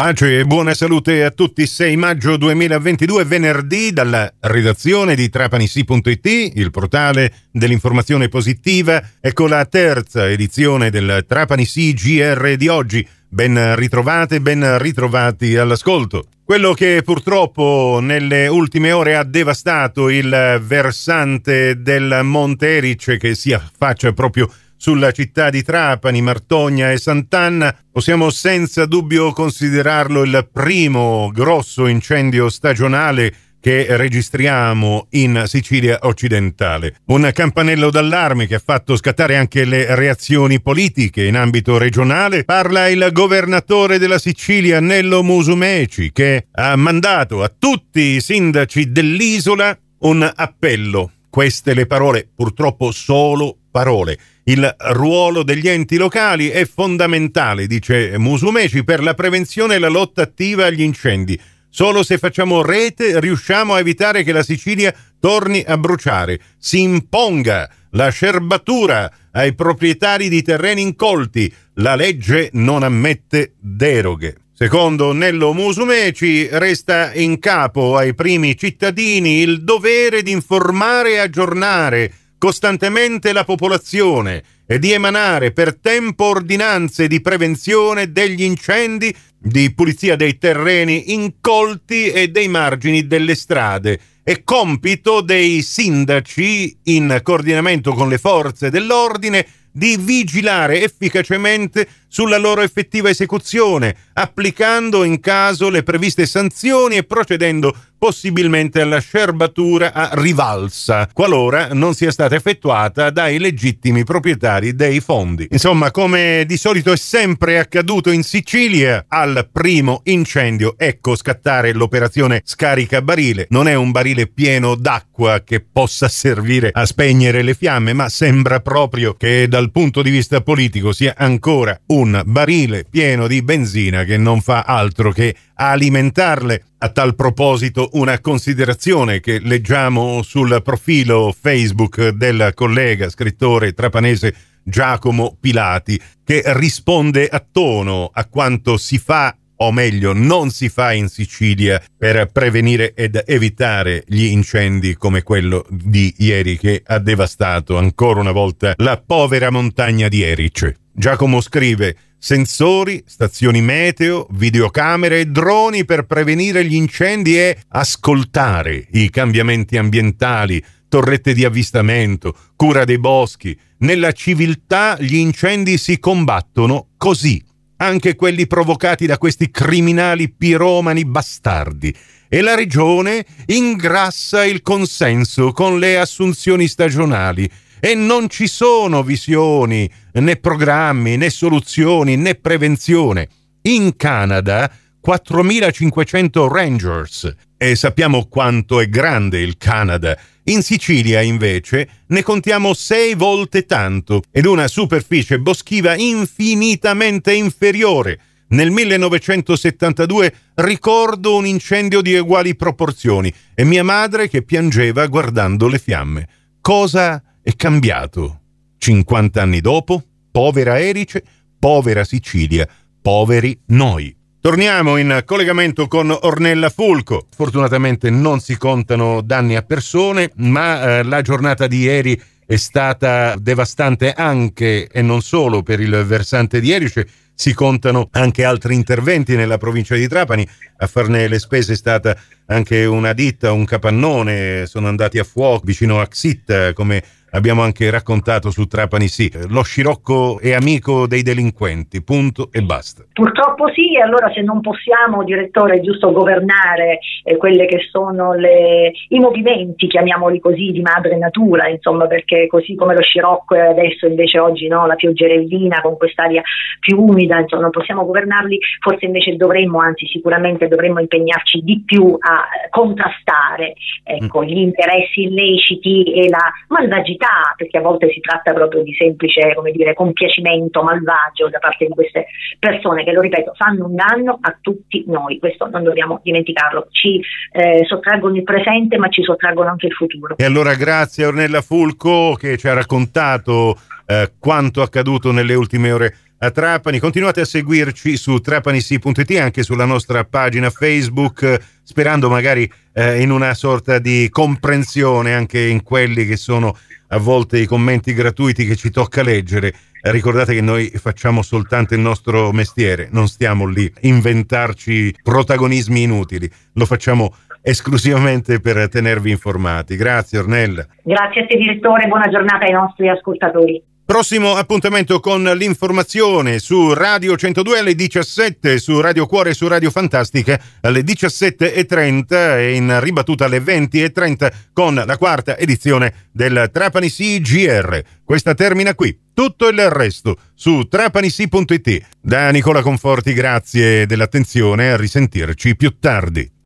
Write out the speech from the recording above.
Pace e buona salute a tutti. 6 maggio 2022, venerdì, dalla redazione di trapanisi.it, il portale dell'informazione positiva. Ecco la terza edizione del Trapanisi GR di oggi. Ben ritrovate, ben ritrovati all'ascolto. Quello che purtroppo nelle ultime ore ha devastato il versante del Monte Erice che si affaccia proprio sulla città di Trapani, Martogna e Sant'Anna, possiamo senza dubbio considerarlo il primo grosso incendio stagionale che registriamo in Sicilia occidentale. Un campanello d'allarme che ha fatto scattare anche le reazioni politiche in ambito regionale. Parla il governatore della Sicilia, Nello Musumeci, che ha mandato a tutti i sindaci dell'isola un appello. Queste le parole, purtroppo solo parole. Il ruolo degli enti locali è fondamentale, dice Musumeci, per la prevenzione e la lotta attiva agli incendi. Solo se facciamo rete riusciamo a evitare che la Sicilia torni a bruciare. Si imponga la scerbatura ai proprietari di terreni incolti. La legge non ammette deroghe. Secondo Nello Musumeci resta in capo ai primi cittadini il dovere di informare e aggiornare costantemente la popolazione e di emanare per tempo ordinanze di prevenzione degli incendi, di pulizia dei terreni incolti e dei margini delle strade. È compito dei sindaci, in coordinamento con le forze dell'ordine, di vigilare efficacemente sulla loro effettiva esecuzione, applicando in caso le previste sanzioni e procedendo possibilmente alla scerbatura a rivalsa, qualora non sia stata effettuata dai legittimi proprietari dei fondi. Insomma, come di solito è sempre accaduto in Sicilia, al primo incendio, ecco scattare l'operazione scarica barile. Non è un barile pieno d'acqua che possa servire a spegnere le fiamme, ma sembra proprio che dal punto di vista politico sia ancora un barile pieno di benzina che non fa altro che alimentarle. A tal proposito una considerazione che leggiamo sul profilo Facebook del collega scrittore trapanese Giacomo Pilati, che risponde a tono a quanto si fa o meglio non si fa in Sicilia per prevenire ed evitare gli incendi come quello di ieri che ha devastato ancora una volta la povera montagna di Erice. Giacomo scrive sensori, stazioni meteo, videocamere e droni per prevenire gli incendi e ascoltare i cambiamenti ambientali, torrette di avvistamento, cura dei boschi. Nella civiltà gli incendi si combattono così, anche quelli provocati da questi criminali piromani bastardi. E la regione ingrassa il consenso con le assunzioni stagionali e non ci sono visioni, né programmi, né soluzioni, né prevenzione. In Canada 4.500 Rangers e sappiamo quanto è grande il Canada. In Sicilia, invece, ne contiamo sei volte tanto ed una superficie boschiva infinitamente inferiore. Nel 1972 ricordo un incendio di uguali proporzioni e mia madre che piangeva guardando le fiamme. Cosa è cambiato. 50 anni dopo, povera Erice, povera Sicilia, poveri noi. Torniamo in collegamento con Ornella Fulco. Fortunatamente non si contano danni a persone, ma eh, la giornata di ieri è stata devastante anche e non solo per il versante di Erice, si contano anche altri interventi nella provincia di Trapani. A farne le spese è stata anche una ditta, un capannone, sono andati a fuoco vicino a Xit, come abbiamo anche raccontato su Trapani sì, lo scirocco è amico dei delinquenti, punto e basta. Purtroppo sì, allora se non possiamo, direttore, è giusto governare eh, quelle che sono le, i movimenti, chiamiamoli così, di madre natura, insomma, perché così come lo scirocco è adesso invece oggi no, la pioggerellina con quest'aria più umida, insomma, non possiamo governarli, forse invece dovremmo, anzi sicuramente dovremmo impegnarci di più a contrastare ecco, mm. gli interessi illeciti e la malvagità verità, perché a volte si tratta proprio di semplice dire, compiacimento malvagio da parte di queste persone che, lo ripeto, fanno un danno a tutti noi. Questo non dobbiamo dimenticarlo. Ci eh, sottraggono il presente, ma ci sottraggono anche il futuro. E allora grazie a Ornella Fulco che ci ha raccontato eh, quanto accaduto nelle ultime ore a Trapani. Continuate a seguirci su trapanisi.it anche sulla nostra pagina Facebook, sperando magari eh, in una sorta di comprensione anche in quelli che sono a volte i commenti gratuiti che ci tocca leggere. Ricordate che noi facciamo soltanto il nostro mestiere, non stiamo lì a inventarci protagonismi inutili, lo facciamo esclusivamente per tenervi informati. Grazie Ornella. Grazie a te direttore, buona giornata ai nostri ascoltatori. Prossimo appuntamento con l'informazione su Radio 102 alle 17, su Radio Cuore e su Radio Fantastica alle 17.30 e in ribattuta alle 20.30 con la quarta edizione del Trapani CGR. Questa termina qui. Tutto il resto su trapanisi.it. Da Nicola Conforti grazie dell'attenzione, a risentirci più tardi.